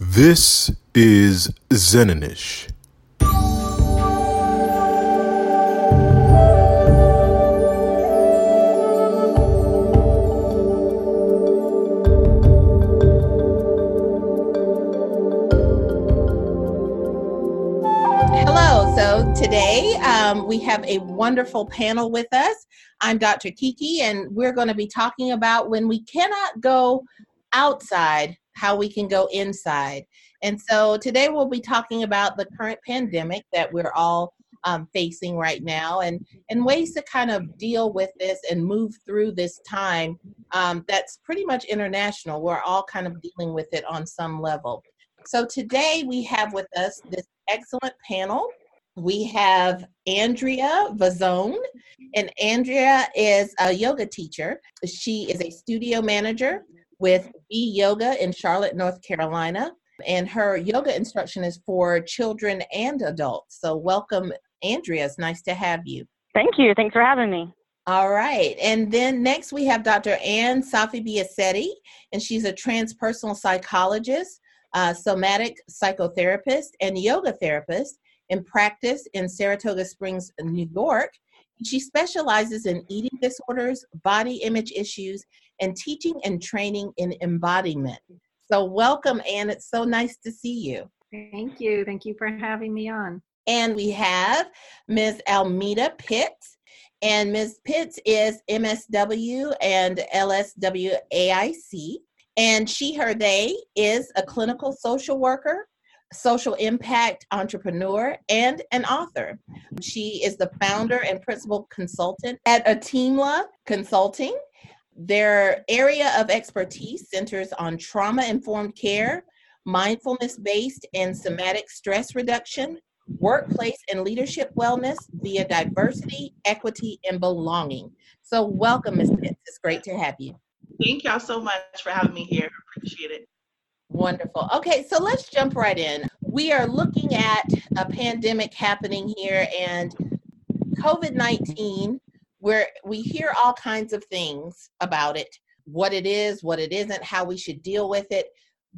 This is Zeninish. Hello. So today um, we have a wonderful panel with us. I'm Dr. Kiki, and we're going to be talking about when we cannot go outside, how we can go inside. And so today we'll be talking about the current pandemic that we're all um, facing right now and, and ways to kind of deal with this and move through this time um, that's pretty much international. We're all kind of dealing with it on some level. So today we have with us this excellent panel. We have Andrea Vazone, and Andrea is a yoga teacher. She is a studio manager with B Yoga in Charlotte, North Carolina. And her yoga instruction is for children and adults. So, welcome, Andrea. It's nice to have you. Thank you. Thanks for having me. All right. And then next we have Dr. Ann Safi Biasetti, and she's a transpersonal psychologist, uh, somatic psychotherapist, and yoga therapist in practice in Saratoga Springs, New York. She specializes in eating disorders, body image issues, and teaching and training in embodiment. So, welcome, Ann. It's so nice to see you. Thank you. Thank you for having me on. And we have Ms. Almeda Pitts. And Ms. Pitts is MSW and LSWAIC. And she, her, they is a clinical social worker, social impact entrepreneur, and an author. She is the founder and principal consultant at Ateemla Consulting. Their area of expertise centers on trauma informed care, mindfulness based and somatic stress reduction, workplace and leadership wellness via diversity, equity, and belonging. So, welcome, Ms. Pitts. It's great to have you. Thank y'all so much for having me here. Appreciate it. Wonderful. Okay, so let's jump right in. We are looking at a pandemic happening here and COVID 19, where we hear all kinds of things about it what it is, what it isn't, how we should deal with it.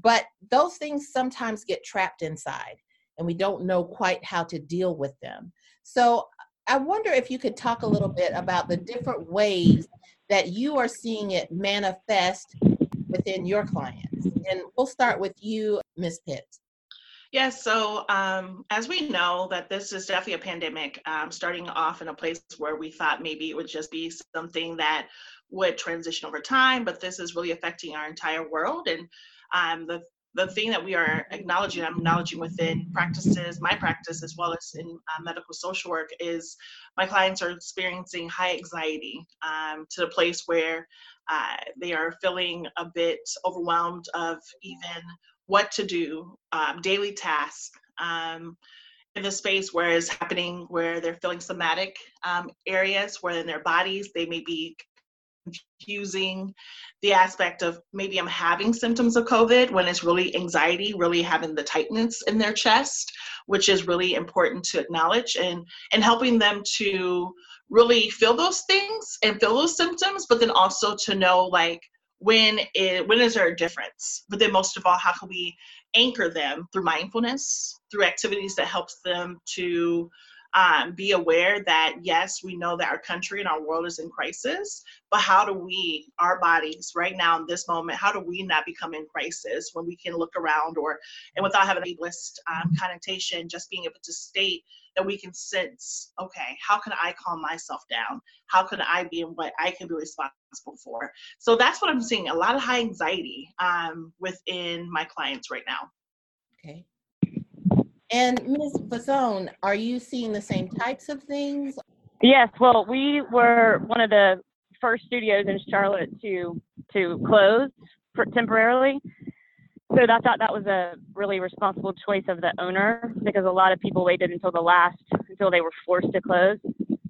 But those things sometimes get trapped inside and we don't know quite how to deal with them. So I wonder if you could talk a little bit about the different ways that you are seeing it manifest within your clients. And we'll start with you, Ms. Pitts. Yes, so um, as we know that this is definitely a pandemic, um, starting off in a place where we thought maybe it would just be something that would transition over time, but this is really affecting our entire world. And um, the the thing that we are acknowledging, I'm acknowledging within practices, my practice as well as in uh, medical social work, is my clients are experiencing high anxiety um, to the place where uh, they are feeling a bit overwhelmed of even what to do, um, daily tasks. Um, in the space where it's happening, where they're feeling somatic um, areas, where in their bodies they may be confusing the aspect of maybe I'm having symptoms of COVID when it's really anxiety, really having the tightness in their chest, which is really important to acknowledge and and helping them to really feel those things and feel those symptoms, but then also to know like when it, when is there a difference? But then most of all, how can we anchor them through mindfulness, through activities that helps them to um, be aware that yes, we know that our country and our world is in crisis, but how do we, our bodies, right now in this moment, how do we not become in crisis when we can look around or, and without having a list um, connotation, just being able to state that we can sense, okay, how can I calm myself down? How can I be in what I can be responsible for? So that's what I'm seeing a lot of high anxiety um, within my clients right now. Okay. And Ms. Vazone, are you seeing the same types of things? Yes. Well, we were one of the first studios in Charlotte to to close temporarily. So I thought that was a really responsible choice of the owner because a lot of people waited until the last until they were forced to close.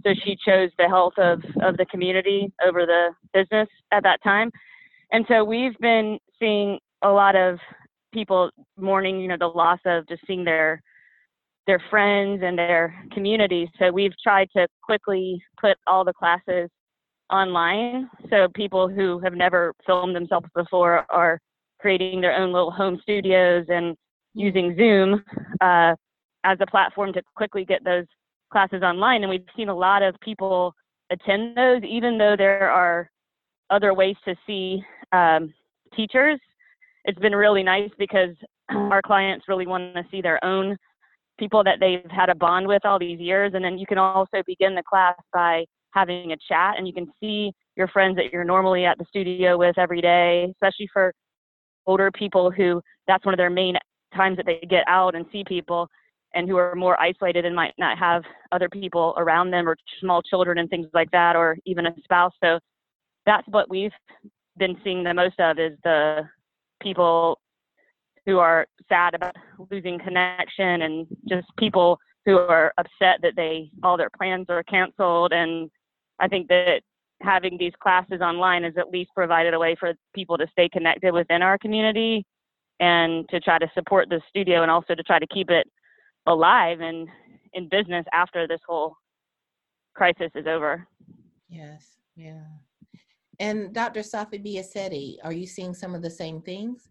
So she chose the health of, of the community over the business at that time. And so we've been seeing a lot of people mourning, you know, the loss of just seeing their their friends and their communities. So we've tried to quickly put all the classes online so people who have never filmed themselves before are creating their own little home studios and using Zoom uh, as a platform to quickly get those classes online. And we've seen a lot of people attend those, even though there are other ways to see um, teachers. It's been really nice because our clients really want to see their own people that they've had a bond with all these years. And then you can also begin the class by having a chat and you can see your friends that you're normally at the studio with every day, especially for older people who that's one of their main times that they get out and see people and who are more isolated and might not have other people around them or small children and things like that or even a spouse so that's what we've been seeing the most of is the people who are sad about losing connection and just people who are upset that they all their plans are canceled and i think that having these classes online has at least provided a way for people to stay connected within our community and to try to support the studio and also to try to keep it alive and in business after this whole crisis is over. Yes, yeah. And Dr. Safi Biasetti, are you seeing some of the same things?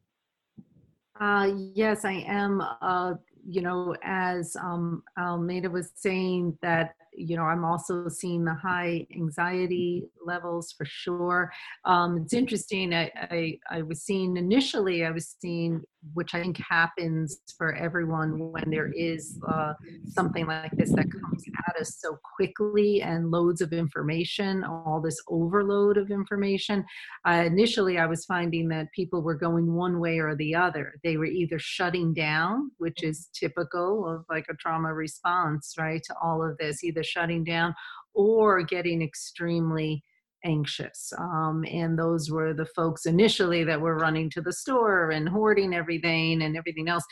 Uh, yes, I am. Uh, you know, as um, Almeda was saying, that you know, I'm also seeing the high anxiety levels for sure. Um, it's interesting. I, I, I was seeing initially, I was seeing, which I think happens for everyone when there is uh, something like this that comes at us so quickly and loads of information, all this overload of information. Uh, initially, I was finding that people were going one way or the other. They were either shutting down, which is typical of like a trauma response, right, to all of this, either shutting down or getting extremely anxious. Um, and those were the folks initially that were running to the store and hoarding everything and everything else.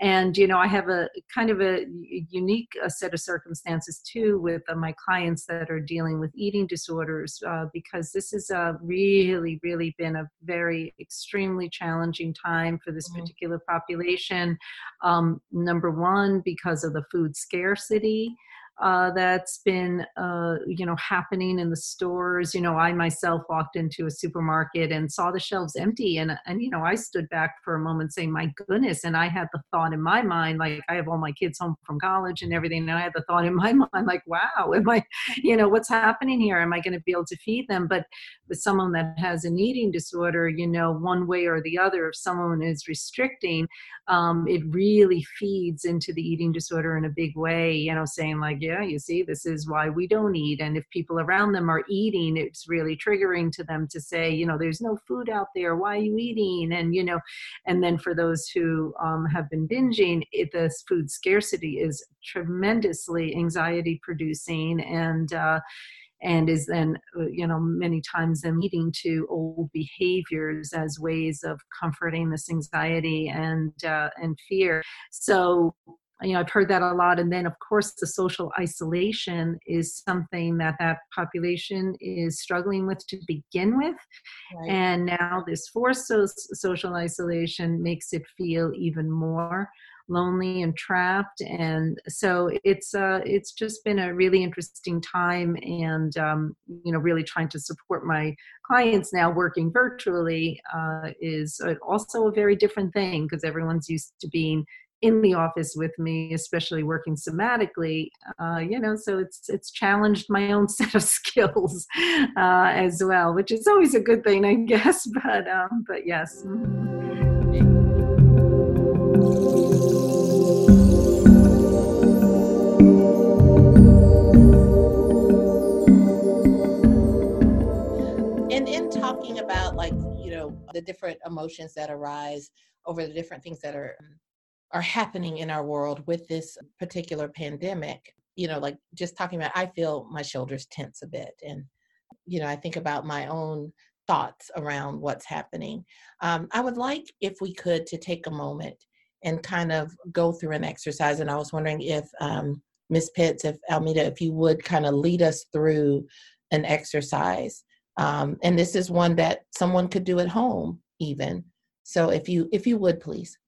And, you know, I have a kind of a unique uh, set of circumstances too with uh, my clients that are dealing with eating disorders uh, because this has really, really been a very extremely challenging time for this mm-hmm. particular population. Um, number one, because of the food scarcity uh, that's been uh, you know happening in the stores. You know i myself walked into a supermarket and saw the shelves empty and and you know i stood back for a moment saying my goodness and i had the thought in my mind like i have all my kids home from college and everything and i had the thought in my mind like wow am i you know what's happening here? Am i going to be able to feed them? But with someone that has an eating disorder you know one way or the other if someone is restricting um, it really feeds into the eating disorder in a big way you know saying like yeah, you see, this is why we don't eat. And if people around them are eating, it's really triggering to them to say, you know, there's no food out there. Why are you eating? And, you know, and then for those who um, have been binging, it, this food scarcity is tremendously anxiety producing and, uh, and is then uh, you know many times them leading to old behaviors as ways of comforting this anxiety and uh, and fear so you know i've heard that a lot and then of course the social isolation is something that that population is struggling with to begin with right. and now this forced so- social isolation makes it feel even more lonely and trapped and so it's uh it's just been a really interesting time and um you know really trying to support my clients now working virtually uh is also a very different thing because everyone's used to being in the office with me, especially working somatically, uh, you know, so it's it's challenged my own set of skills uh, as well, which is always a good thing, I guess. But um, but yes. And in talking about like you know the different emotions that arise over the different things that are are happening in our world with this particular pandemic you know like just talking about i feel my shoulders tense a bit and you know i think about my own thoughts around what's happening. Um, i would like if we could to take a moment and kind of go through an exercise and i was wondering if um, miss pitts if almeda if you would kind of lead us through an exercise um, and this is one that someone could do at home even. So if you if you would please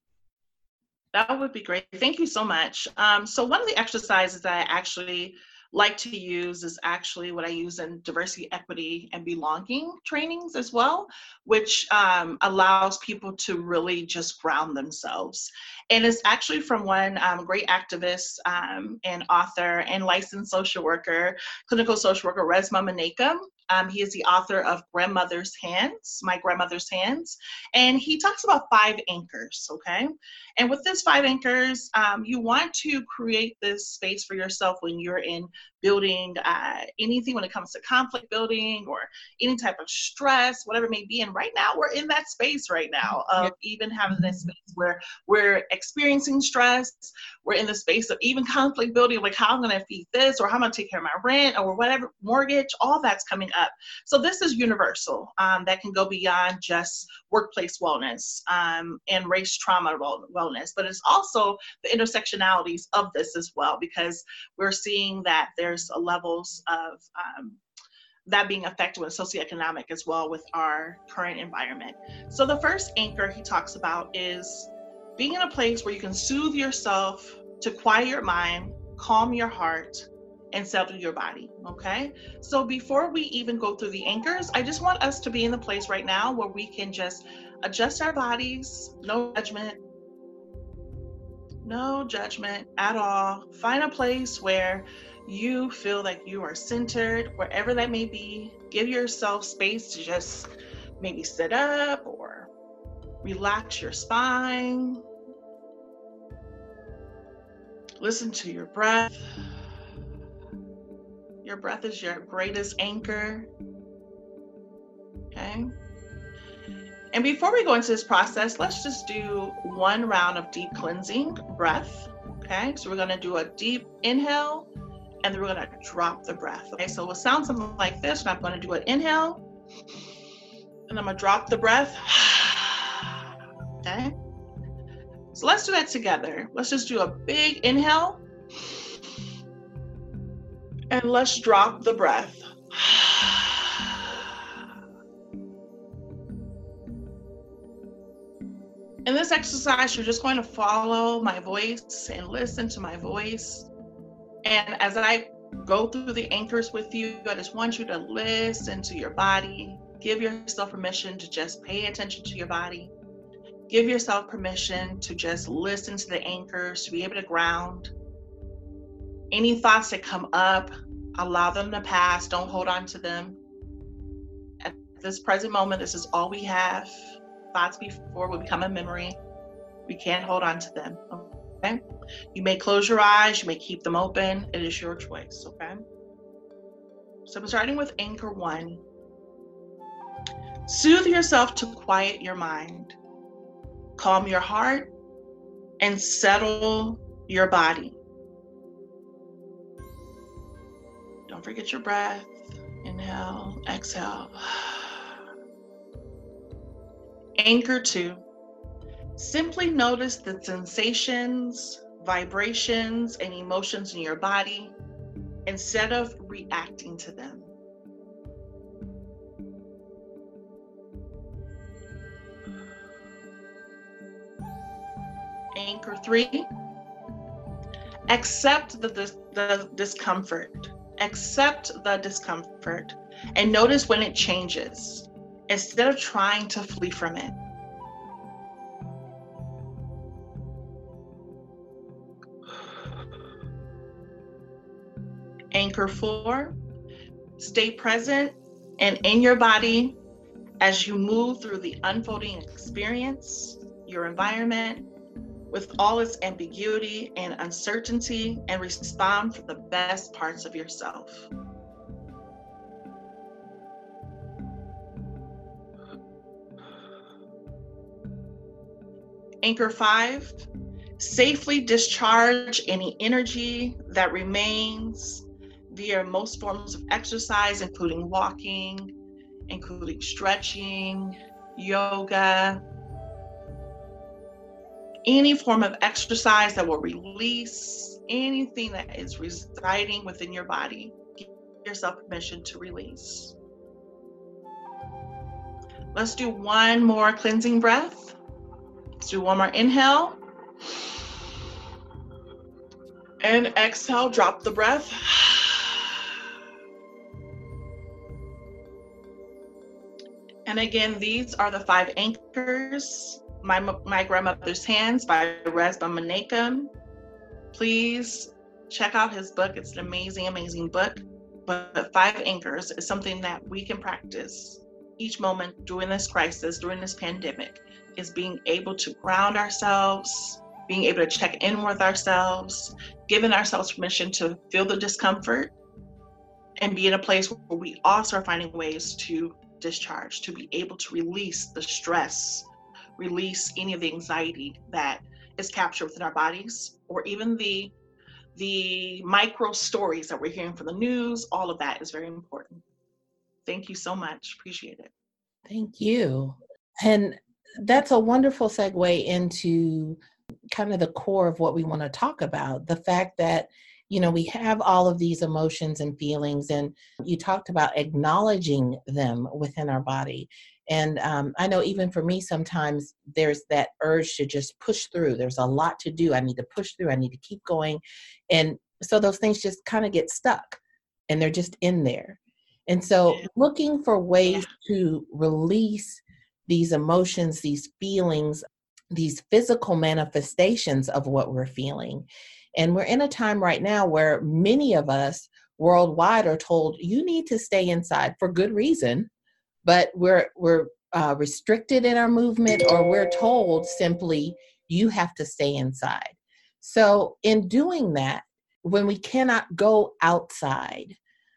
that would be great. Thank you so much. Um, so one of the exercises that I actually like to use is actually what I use in diversity, equity, and belonging trainings as well, which um, allows people to really just ground themselves. And it's actually from one um, great activist um, and author and licensed social worker, clinical social worker, Resmaa Menakem. Um, he is the author of Grandmother's Hands, My Grandmother's Hands. And he talks about five anchors, okay? And with this five anchors, um, you want to create this space for yourself when you're in building uh, anything when it comes to conflict building or any type of stress, whatever it may be. And right now, we're in that space right now of even having this space where we're experiencing stress. We're in the space of even conflict building, like how I'm going to feed this or how I'm going to take care of my rent or whatever, mortgage, all that's coming up. So this is universal um, that can go beyond just workplace wellness um, and race trauma wellness, but it's also the intersectionalities of this as well, because we're seeing that there there's levels of um, that being affected with socioeconomic as well with our current environment. So the first anchor he talks about is being in a place where you can soothe yourself to quiet your mind, calm your heart, and settle your body. Okay. So before we even go through the anchors, I just want us to be in the place right now where we can just adjust our bodies, no judgment, no judgment at all. Find a place where you feel like you are centered, wherever that may be, give yourself space to just maybe sit up or relax your spine. Listen to your breath. Your breath is your greatest anchor. Okay. And before we go into this process, let's just do one round of deep cleansing breath. Okay. So we're going to do a deep inhale and then we're going to drop the breath. Okay, so it will sound something like this, and I'm going to do an inhale, and I'm going to drop the breath. Okay, so let's do that together. Let's just do a big inhale, and let's drop the breath. In this exercise, you're just going to follow my voice and listen to my voice. And as I go through the anchors with you, I just want you to listen to your body. Give yourself permission to just pay attention to your body. Give yourself permission to just listen to the anchors, to be able to ground. Any thoughts that come up, allow them to pass. Don't hold on to them. At this present moment, this is all we have. Thoughts before will become a memory. We can't hold on to them. Okay. You may close your eyes, you may keep them open. It is your choice. Okay. So I'm starting with anchor one. Soothe yourself to quiet your mind, calm your heart, and settle your body. Don't forget your breath. Inhale, exhale. Anchor two. Simply notice the sensations, vibrations, and emotions in your body instead of reacting to them. Anchor three, accept the, the, discomfort. Accept the discomfort and notice when it changes instead of trying to flee from it. Four, stay present and in your body as you move through the unfolding experience, your environment, with all its ambiguity and uncertainty, and respond for the best parts of yourself. Anchor five, safely discharge any energy that remains via most forms of exercise, including walking, including stretching, yoga, any form of exercise that will release anything that is residing within your body. Give yourself permission to release. Let's do one more cleansing breath. Let's do one more inhale. And exhale, drop the breath. And again, these are the five anchors. My, my Grandmother's Hands by Resmaa Menakem. Please check out his book. It's an amazing, amazing book. But Five Anchors is something that we can practice each moment during this crisis, during this pandemic, is being able to ground ourselves, being able to check in with ourselves, giving ourselves permission to feel the discomfort, and be in a place where we also are finding ways to discharge, to be able to release the stress, release any of the anxiety that is captured within our bodies, or even the the micro stories that we're hearing from the news, all of that is very important. Thank you so much. Appreciate it. Thank you. And that's a wonderful segue into kind of the core of what we want to talk about the fact that you know we have all of these emotions and feelings and you talked about acknowledging them within our body. And um, i know even for me sometimes there's that urge to just push through. There's a lot to do. I need to push through. I need to keep going. And so those things just kind of get stuck and they're just in there. And so looking for ways to release these emotions these feelings these physical manifestations of what we're feeling and we're in a time right now where many of us worldwide are told you need to stay inside for good reason, but we're we're uh, restricted in our movement, or we're told simply you have to stay inside. So in doing that, when we cannot go outside,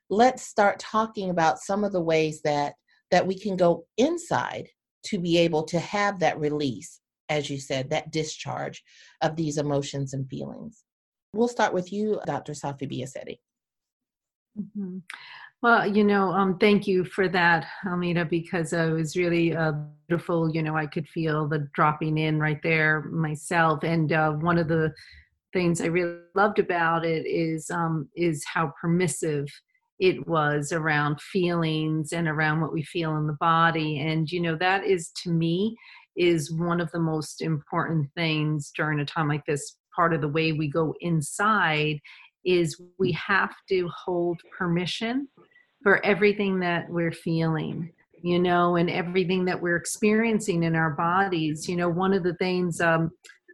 let's start talking about some of the ways that that we can go inside to be able to have that release as you said that discharge of these emotions and feelings We'll start with you, Dr. Safi Biasetti. Mm-hmm. Well, you know, um, thank you for that, Almeda, because it was really uh, beautiful. You know, I could feel the dropping in right there myself. And uh, one of the things I really loved about it is um, is how permissive it was around feelings and around what we feel in the body. And you know, that is to me is one of the most important things during a time like this part of the way we go inside is we have to hold permission for everything that we're feeling you know and everything that we're experiencing in our bodies you know one of the things um,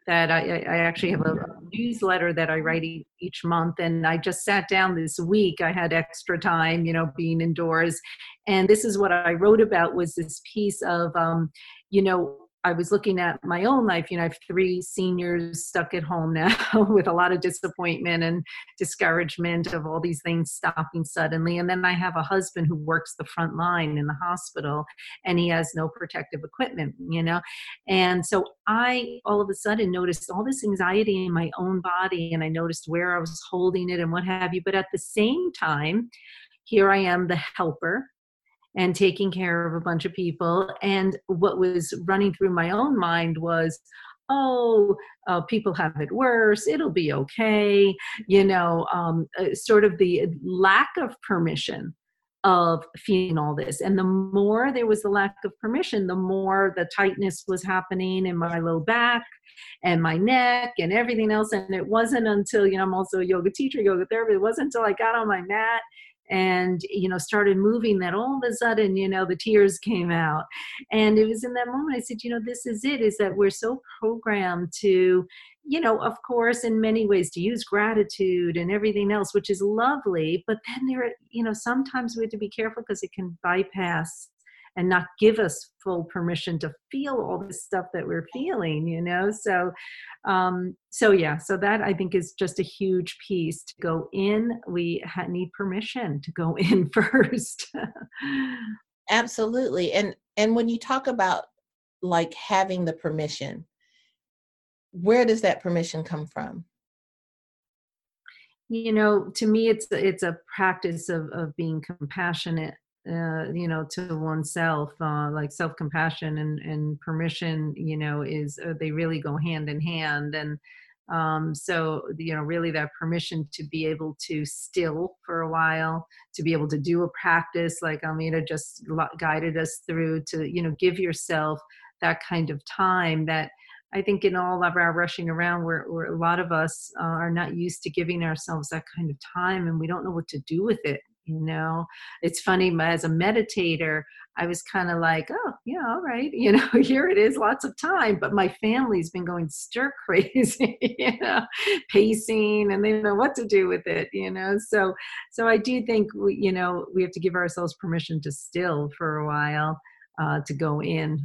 that I, I, actually have a newsletter that I write each month. And I just sat down this week. I had extra time, you know, being indoors. And this is what I wrote about was this piece of, um, you know, I was looking at my own life. You know, I have three seniors stuck at home now with a lot of disappointment and discouragement of all these things stopping suddenly. And then I have a husband who works the front line in the hospital and he has no protective equipment, you know. And so I all of a sudden noticed all this anxiety in my own body and I noticed where I was holding it and what have you. But at the same time, here I am, the helper and taking care of a bunch of people. And what was running through my own mind was, oh, uh, people have it worse, it'll be okay, you know, um, uh, sort of the lack of permission of feeling all this. And the more there was the lack of permission, the more the tightness was happening in my low back and my neck and everything else. And it wasn't until, you know, I'm also a yoga teacher, yoga therapist, it wasn't until I got on my mat and you know started moving that all of a sudden you know the tears came out. And it was in that moment i said you know this is it is that we're so programmed to you know of course in many ways to use gratitude and everything else which is lovely but then there you know sometimes we have to be careful because it can bypass and not give us full permission to feel all this stuff that we're feeling you know? So um so yeah so that i think is just a huge piece to go in. We ha- need permission to go in first. Absolutely and and when you talk about like having the permission where does that permission come from? You know to me it's it's a practice of of being compassionate uh, you know to oneself uh, like self-compassion and, and permission you know is uh, they really go hand in hand. And um, so you know really that permission to be able to still for a while to be able to do a practice like almeda just guided us through to you know give yourself that kind of time that I think in all of our rushing around, where, where a lot of us uh, are not used to giving ourselves that kind of time, and we don't know what to do with it you know it's funny as a meditator i was kind of like oh yeah, all right, you know, here it is, lots of time. But my family's been going stir crazy, you know, pacing, and they don't know what to do with it, you know. So, so I do think we, you know, we have to give ourselves permission to still for a while, uh, to go in.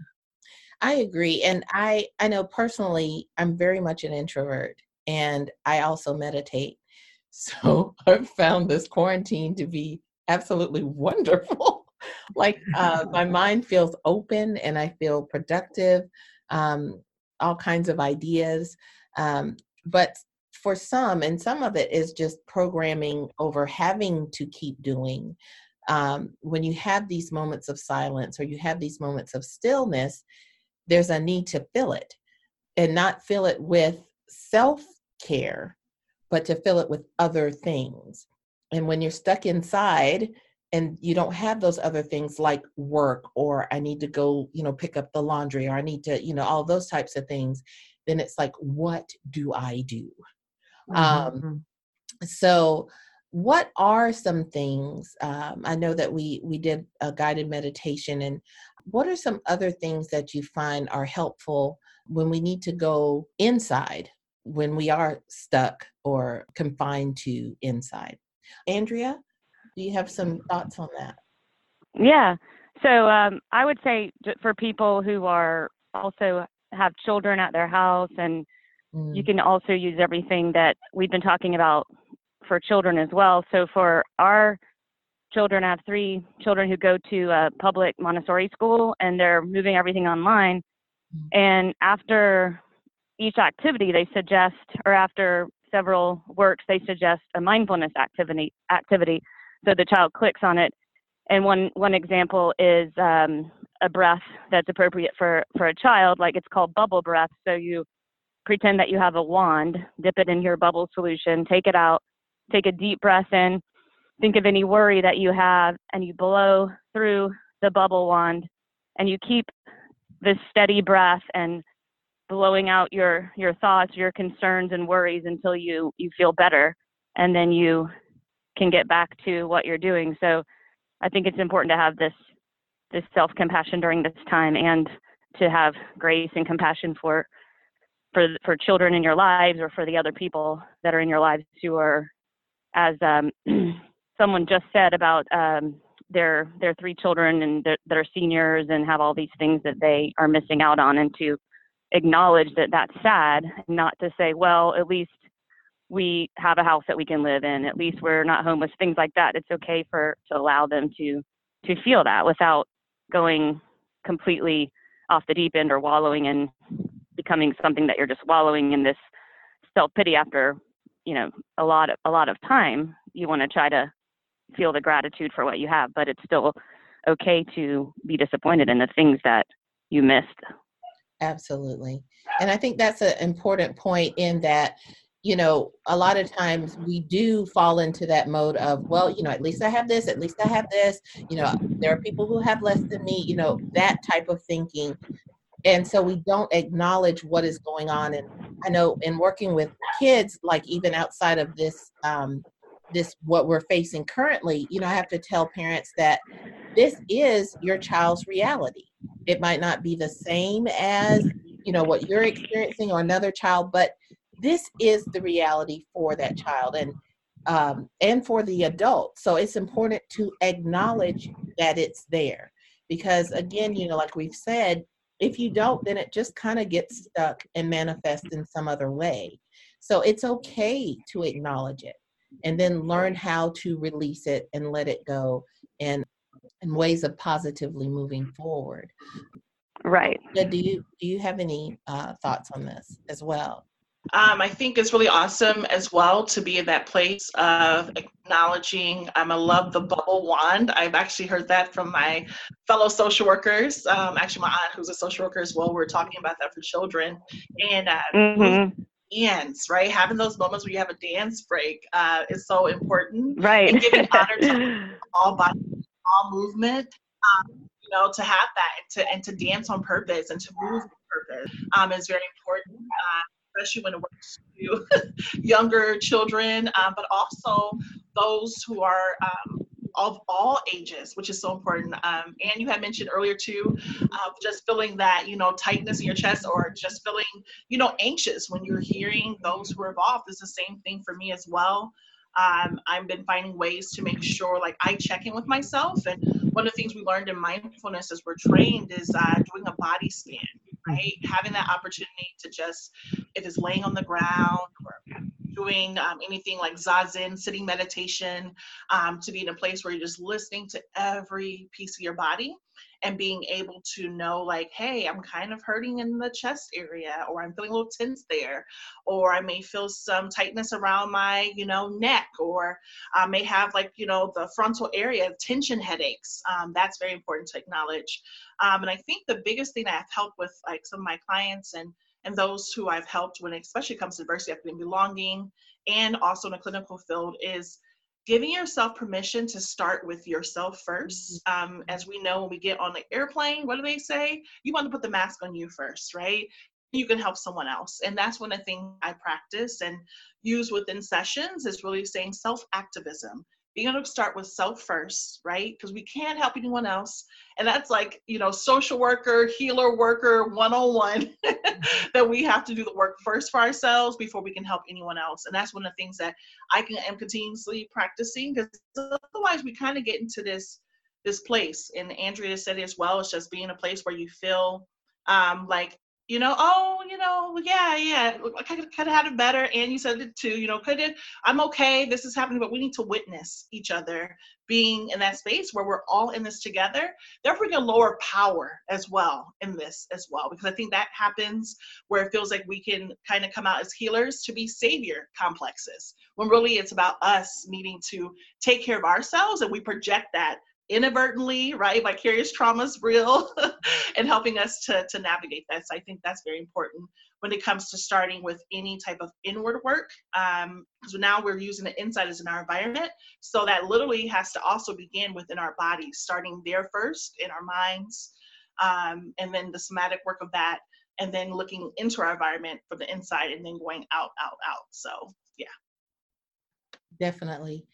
I agree, and I I know personally, I'm very much an introvert, and I also meditate. So I've found this quarantine to be absolutely wonderful like uh, my mind feels open and I feel productive, um, all kinds of ideas. Um, but for some, and some of it is just programming over having to keep doing. Um, when you have these moments of silence or you have these moments of stillness, there's a need to fill it and not fill it with self care, but to fill it with other things. And when you're stuck inside, and you don't have those other things like work or i need to go you know pick up the laundry or i need to you know all those types of things then it's like what do i do mm-hmm. um so what are some things um, i know that we we did a guided meditation and what are some other things that you find are helpful when we need to go inside when we are stuck or confined to inside andrea do you have some thoughts on that? Yeah. So um, I would say for people who are also have children at their house, and mm. you can also use everything that we've been talking about for children as well. So for our children, I have three children who go to a public Montessori school, and they're moving everything online. Mm. And after each activity, they suggest, or after several works, they suggest a mindfulness activity activity so the child clicks on it. And one one example is um, a breath that's appropriate for for a child, like it's called bubble breath. So you pretend that you have a wand, dip it in your bubble solution, take it out, take a deep breath in, think of any worry that you have, and you blow through the bubble wand, and you keep this steady breath and blowing out your your thoughts, your concerns and worries until you you feel better, and then you can get back to what you're doing. So I think it's important to have this this self compassion during this time and to have grace and compassion for for for children in your lives or for the other people that are in your lives who are as um, someone just said about um, their their three children and that are seniors and have all these things that they are missing out on and to acknowledge that that's sad not to say well at least we have a house that we can live in. At least we're not homeless. Things like that. It's okay for to allow them to to feel that without going completely off the deep end or wallowing in becoming something that you're just wallowing in this self pity after you know a lot of a lot of time. You want to try to feel the gratitude for what you have, but it's still okay to be disappointed in the things that you missed. Absolutely. And I think that's an important point in that you know, a lot of times we do fall into that mode of, well, you know, at least I have this, at least I have this. You know, there are people who have less than me, you know, that type of thinking. And so we don't acknowledge what is going on. And I know in working with kids, like even outside of this, um, this what we're facing currently, you know, I have to tell parents that this is your child's reality. It might not be the same as, you know, what you're experiencing or another child, but this is the reality for that child and um, and for the adult. So it's important to acknowledge that it's there because again, you know, like we've said, if you don't, then it just kind of gets stuck and manifests in some other way. So it's okay to acknowledge it and then learn how to release it and let it go and and ways of positively moving forward. Right. Do you do you have any uh, thoughts on this as well? Um, I think it's really awesome as well to be in that place of acknowledging. I'm um, I love the bubble wand. I've actually heard that from my fellow social workers. Um, actually, my aunt, who's a social worker as well, we we're talking about that for children. And uh, mm-hmm. dance, right? Having those moments where you have a dance break uh, is so important. Right. And giving honor to all body, movement. Um, you know, to have that and to and to dance on purpose and to move on purpose um, is very important. Uh, especially when it works to younger children, um, but also those who are um, of all ages, which is so important. Um, and you had mentioned earlier too, uh, just feeling that you know tightness in your chest, or just feeling you know anxious when you're hearing those who are involved. Is the same thing for me as well. Um, I've been finding ways to make sure like I check in with myself. And one of the things we learned in mindfulness as we're trained is uh, doing a body scan, right? Having that opportunity to just, if it's laying on the ground or doing um, anything like zazen, sitting meditation, um, to be in a place where you're just listening to every piece of your body and being able to know like hey i'm kind of hurting in the chest area or i'm feeling a little tense there or i may feel some tightness around my you know neck or i may have like you know the frontal area tension headaches. Um, that's very important to acknowledge. Um, and i think the biggest thing i've helped with like some of my clients and and those who i've helped when it especially comes to diversity equity and belonging and also in the clinical field is giving yourself permission to start with yourself first. Mm-hmm. Um, as we know, when we get on the airplane, what do they say? You want to put the mask on you first, right? You can help someone else. And that's one of the things I practice and use within sessions is really saying self activism being able to start with self first, right? Because we can't help anyone else. And that's like, you know, social worker, healer worker 101 that we have to do the work first for ourselves before we can help anyone else. And that's one of the things that I can am continuously practicing because otherwise we kind of get into this this place. And Andrea said it as well, it's just being a place where you feel um, like you know, oh, you know, yeah, yeah, I could, could have had it better. And you said it too, you know, could it, I'm okay, this is happening, but we need to witness each other being in that space where we're all in this together. Therefore, we can lower power as well in this as well, because I think that happens where it feels like we can kind of come out as healers to be savior complexes, when really it's about us needing to take care of ourselves and we project that inadvertently, right? Vicarious trauma is real and helping us to, to navigate that. So I think that's very important when it comes to starting with any type of inward work. Um, so now we're using the inside as in our environment. So that literally has to also begin within our bodies, starting there first in our minds, um, and then the somatic work of that, and then looking into our environment from the inside and then going out, out, out. So yeah. Definitely.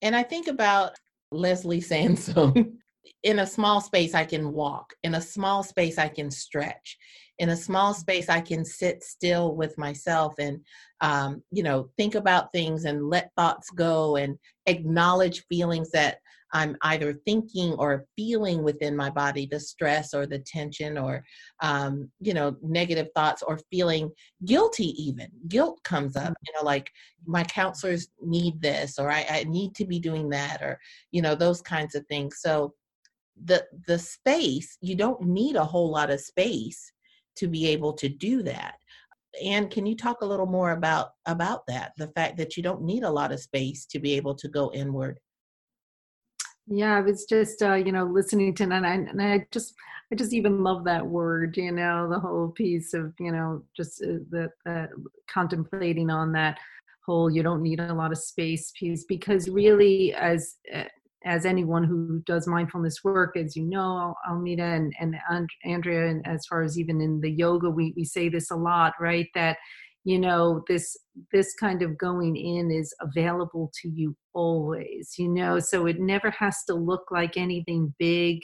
And I think about Leslie Sansone. in a small space, I can walk. In a small space, I can stretch. In a small space, I can sit still with myself and, um, you know, think about things and let thoughts go and acknowledge feelings that I'm either thinking or feeling within my body, the stress or the tension or, um, you know, negative thoughts or feeling guilty, even. Guilt comes up, you know, like my counselors need this or I, I need to be doing that or, you know, those kinds of things. So, the the space you don't need a whole lot of space to be able to do that and can you talk a little more about about that the fact that you don't need a lot of space to be able to go inward yeah, I was just uh, you know listening to and I, and I just I just even love that word, you know, the whole piece of you know just uh, that that contemplating on that whole you don't need a lot of space piece because really as uh, as anyone who does mindfulness work, as you know, Almeda and, and Andrea, and as far as even in the yoga, we, we say this a lot, right? That you know this this kind of going in is available to you always you know? So it never has to look like anything big.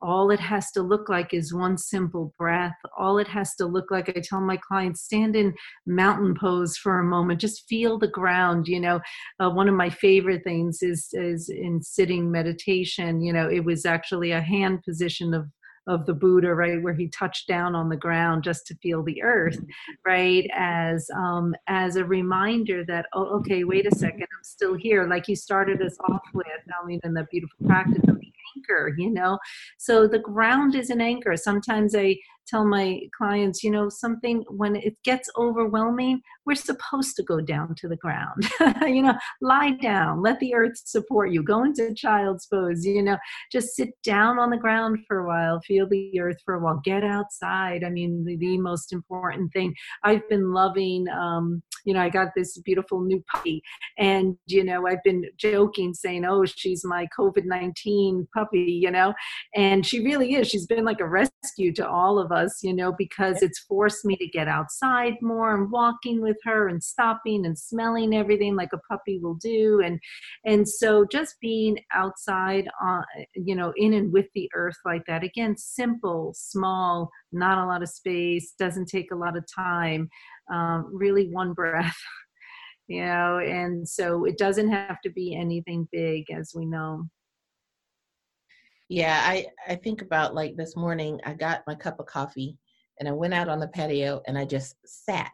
All it has to look like is one simple breath. All it has to look like i tell my clients stand in mountain pose for a moment. Just feel the ground you know? Uh, one of my favorite things is is in sitting meditation you know? It was actually a hand position of of the Buddha, right, where he touched down on the ground just to feel the earth, mm-hmm. right, as um, as a reminder that oh, okay, wait a second, I'm still here. Like you started us off with, I mean, in the beautiful practice of the anchor, you know. So the ground is an anchor. Sometimes I tell my clients, you know, something when it gets overwhelming, we're supposed to go down to the ground. you know, lie down, let the earth support you, go into child's pose, you know, just sit down on the ground for a while, feel the earth for a while, get outside. I mean, the, the most important thing. I've been loving, um, you know, I got this beautiful new puppy, and, you know, I've been joking saying, oh, she's my COVID 19 puppy you know? And she really is. She's been like a rescue to all of us, you know, because it's forced me to get outside more and walking with her and stopping and smelling everything like a puppy will do. And and so just being outside uh, you know, in and with the earth like that. Again, simple, small, not a lot of space, doesn't take a lot of time. Um, really one breath you know and so it doesn't have to be anything big as we know yeah i i think about like this morning i got my cup of coffee and i went out on the patio and i just sat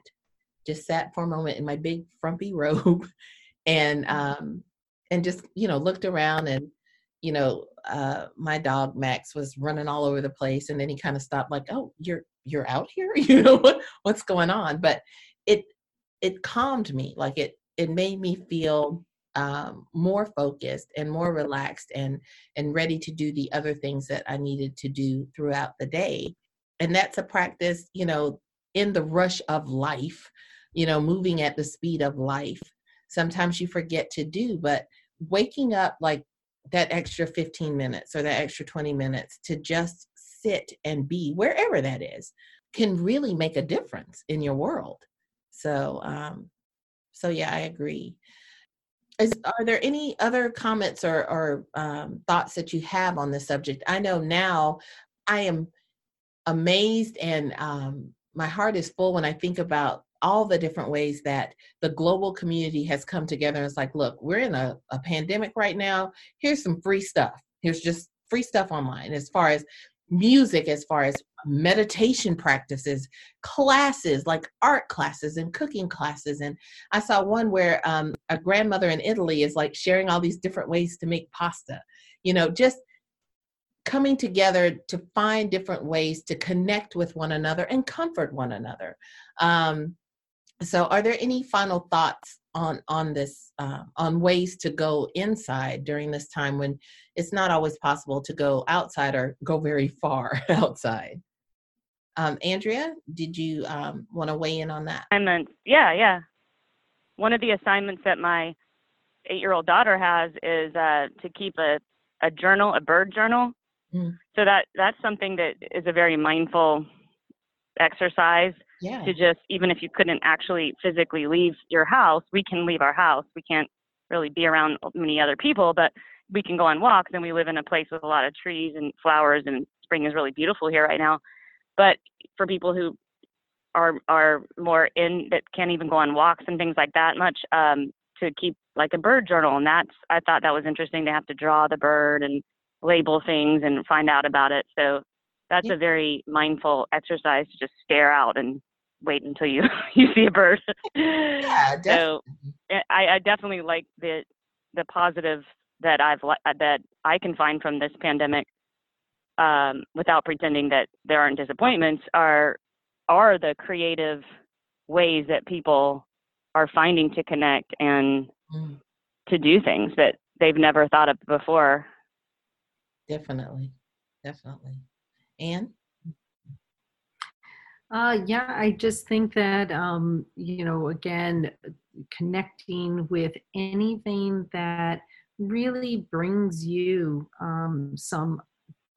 just sat for a moment in my big frumpy robe and um and just you know looked around and you know uh my dog max was running all over the place and then he kind of stopped like oh you're you're out here? You know what what's going on? But it it calmed me like it it made me feel um, more focused and more relaxed and and ready to do the other things that i needed to do throughout the day. And that's a practice you know in the rush of life you know moving at the speed of life. Sometimes you forget to do but waking up like that extra 15 minutes or that extra 20 minutes to just sit and be wherever that is can really make a difference in your world. So, um, so yeah, I agree. Is, are there any other comments or, or um, thoughts that you have on this subject? I know now I am amazed and um, my heart is full when I think about all the different ways that the global community has come together. It's like, look, we're in a, a pandemic right now. Here's some free stuff. Here's just free stuff online as far as music as far as meditation practices classes like art classes and cooking classes. And i saw one where um, a grandmother in italy is like sharing all these different ways to make pasta you know just coming together to find different ways to connect with one another and comfort one another. Um, so are there any final thoughts on on this uh, on ways to go inside during this time when it's not always possible to go outside or go very far outside? Um, andrea did you um, want to weigh in on that? Assignments. Yeah yeah. One of the assignments that my eight year old daughter has is uh, to keep a, a journal a bird journal. Mm. so that that's something that is a very mindful exercise yeah. to just even if you couldn't actually physically leave your house we can leave our house we can't really be around many other people but we can go on walks and we live in a place with a lot of trees and flowers and spring is really beautiful here right now but for people who are are more in that can't even go on walks and things like that much um to keep like a bird journal and that's i thought that was interesting to have to draw the bird and label things and find out about it so that's yeah. a very mindful exercise to just stare out and wait until you you see a bird. yeah, definitely. So eh, I, I definitely like the the positive that I've uh, that I can find from this pandemic, um, without pretending that there aren't disappointments, are are the creative ways that people are finding to connect and mm. to do things that they've never thought of before. Definitely, definitely. And uh, yeah, I just think that, um, you know, again, connecting with anything that really brings you um, some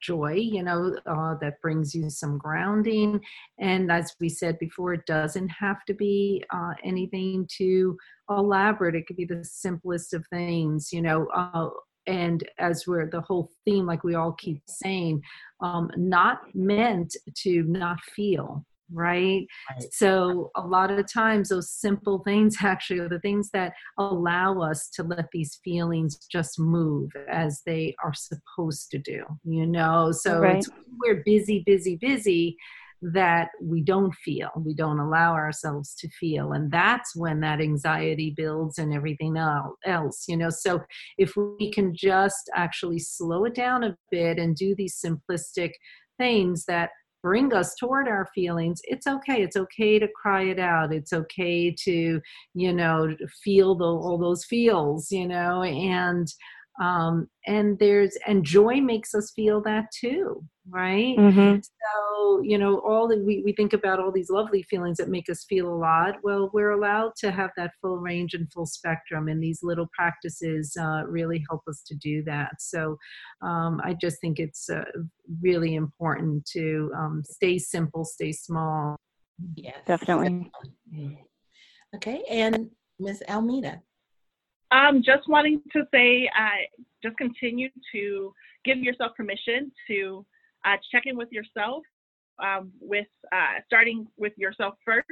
joy, you know, uh, that brings you some grounding. And as we said before, it doesn't have to be uh, anything too elaborate. It could be the simplest of things, you know. Uh, and as we're the whole theme, like we all keep saying, um, not meant to not feel right? right? So a lot of times those simple things actually are the things that allow us to let these feelings just move as they are supposed to do, you know? So right. we're busy, busy, busy that we don't feel we don't allow ourselves to feel and that's when that anxiety builds and everything else you know so if we can just actually slow it down a bit and do these simplistic things that bring us toward our feelings it's okay it's okay to cry it out it's okay to you know feel the, all those feels you know and um, and there's and joy makes us feel that too right Mm-hmm. so you know all that we, we think about all these lovely feelings that make us feel a lot well we're allowed to have that full range and full spectrum and these little practices uh, really help us to do that so um, i just think it's uh, really important to um, stay simple stay small Yes. Definitely. Okay, and miss Almeda. Um, just wanting to say, uh, just continue to give yourself permission to uh, check in with yourself, um, with uh, starting with yourself first,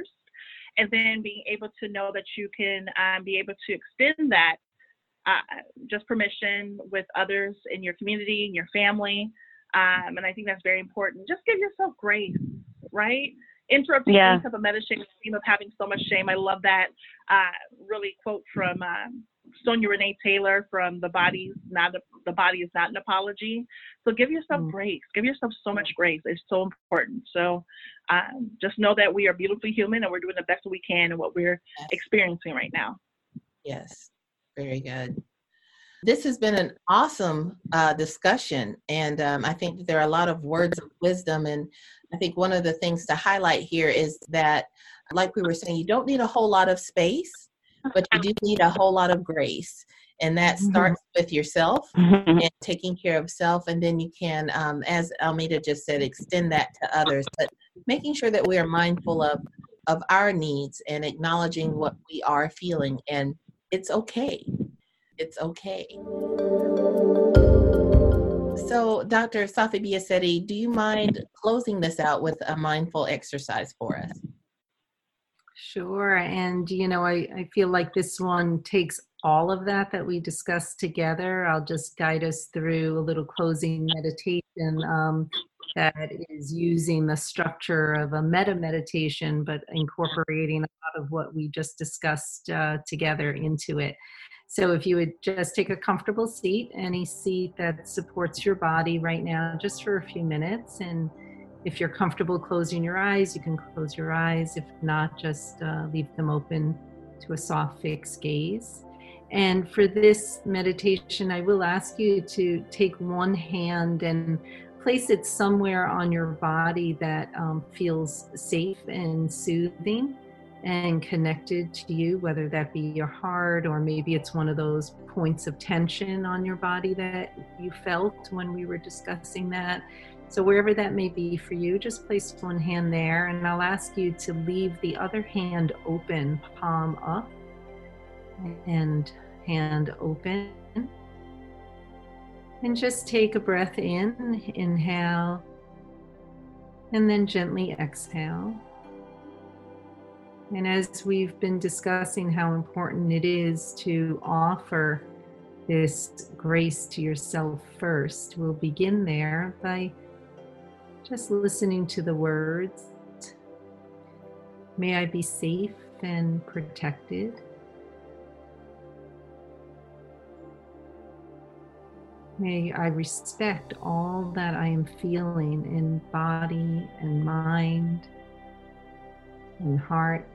and then being able to know that you can um, be able to extend that uh, just permission with others in your community, in your family, um, and I think that's very important. Just give yourself grace, right? Interrupting Yeah. type of meta shame, theme of having so much shame. I love that uh, really quote from um, Sonya Renee Taylor from the body's not a, the body is not an apology. So give yourself Mm. grace. Give yourself so much grace. It's so important. So um, just know that we are beautifully human and we're doing the best we can in what we're Yes. experiencing right now. Yes, very good. This has been an awesome uh, discussion, and um, I think there are a lot of words of wisdom. And I think one of the things to highlight here is that, like we were saying, you don't need a whole lot of space, but you do need a whole lot of grace. And that Mhm. starts with yourself Mm-hmm. and taking care of self, and then you can, um, as Almeda just said, extend that to others. But making sure that we are mindful of of our needs and acknowledging what we are feeling, and it's okay. It's okay. So, Dr. Safi Biasetti, do you mind closing this out with a mindful exercise for us? Sure. And, you know, I, I feel like this one takes all of that that we discussed together. I'll just guide us through a little closing meditation um, that is using the structure of a metta meditation, but incorporating a lot of what we just discussed uh, together into it. So if you would just take a comfortable seat, any seat that supports your body right now, just for a few minutes. And if you're comfortable closing your eyes, you can close your eyes. If not, just uh, leave them open to a soft, fixed gaze. And for this meditation, I will ask you to take one hand and place it somewhere on your body that um, feels safe and soothing and connected to you, whether that be your heart or maybe it's one of those points of tension on your body that you felt when we were discussing that. So, wherever that may be for you, just place one hand there, and I'll ask you to leave the other hand open, palm up, and hand open. And just take a breath in, inhale, and then gently exhale. And as we've been discussing how important it is to offer this grace to yourself first, we'll begin there by just listening to the words. May I be safe and protected. May I respect all that I am feeling in body and mind and heart.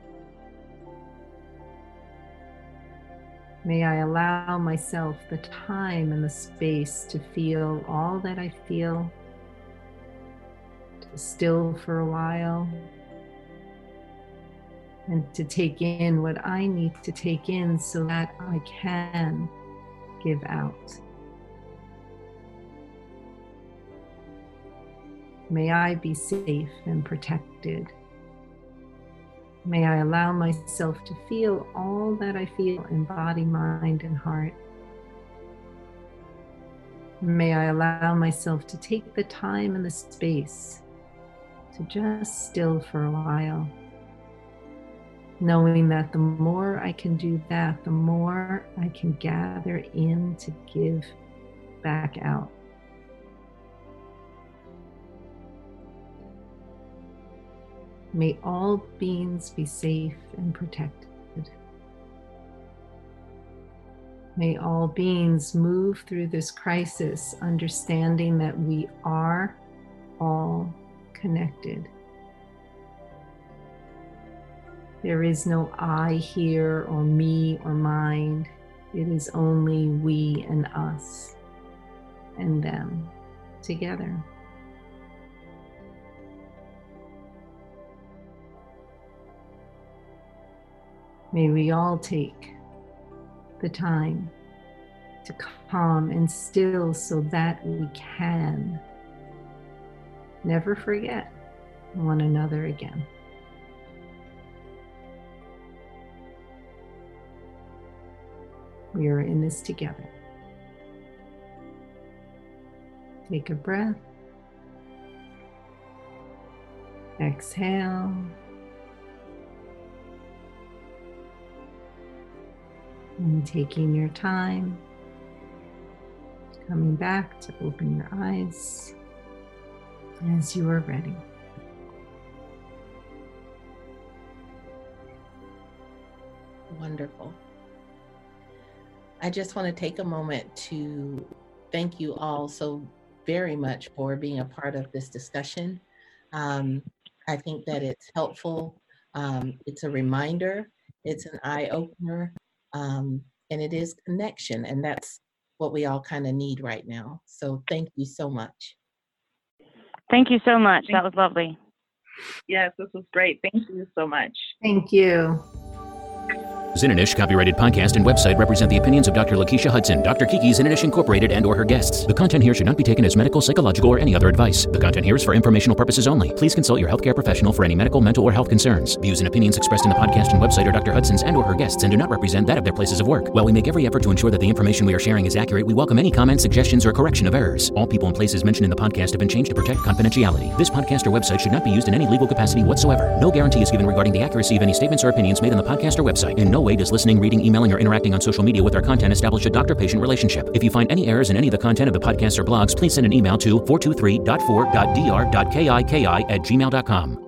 May I allow myself the time and the space to feel all that I feel, still for a while, and to take in what I need to take in so that I can give out. May I be safe and protected. May I allow myself to feel all that I feel in body, mind, and heart. May I allow myself to take the time and the space to just still for a while, knowing that the more I can do that, the more I can gather in to give back out. May all beings be safe and protected. May all beings move through this crisis understanding that we are all connected. There is no I here or me or mind. It is only we and us and them together. May we all take the time to calm and still so that we can never forget one another again. We are in this together. Take a breath. Exhale. And taking your time, coming back to open your eyes as you are ready. Wonderful. I just want to take a moment to thank you all so very much for being a part of this discussion. Um, I think that it's helpful. Um, it's a reminder, it's an eye opener, um, and it is connection. And that's what we all kind of need right now. So thank you so much. Thank you so much. That was lovely. Yes, this was great. Thank you so much. Thank you. Zinnish copyrighted podcast and website represent the opinions of Dr. Lakeisha Hudson, Dr. Kiki Zinnish Incorporated, and or her guests. The content here should not be taken as medical, psychological, or any other advice. The content here is for informational purposes only. Please consult your healthcare professional for any medical, mental, or health concerns. Views and opinions expressed in the podcast and website are Dr. Hudson's and or her guests and do not represent that of their places of work. While we make every effort to ensure that the information we are sharing is accurate, we welcome any comments, suggestions, or correction of errors. All people and places mentioned in the podcast have been changed to protect confidentiality. This podcast or website should not be used in any legal capacity whatsoever. No guarantee is given regarding the accuracy of any statements or opinions made on the podcast or website. In no way does listening, reading, emailing, or interacting on social media with our content establish a doctor patient relationship. If you find any errors in any of the content of the podcast or blogs, please send an email to 423.4.dr.kiki at gmail.com.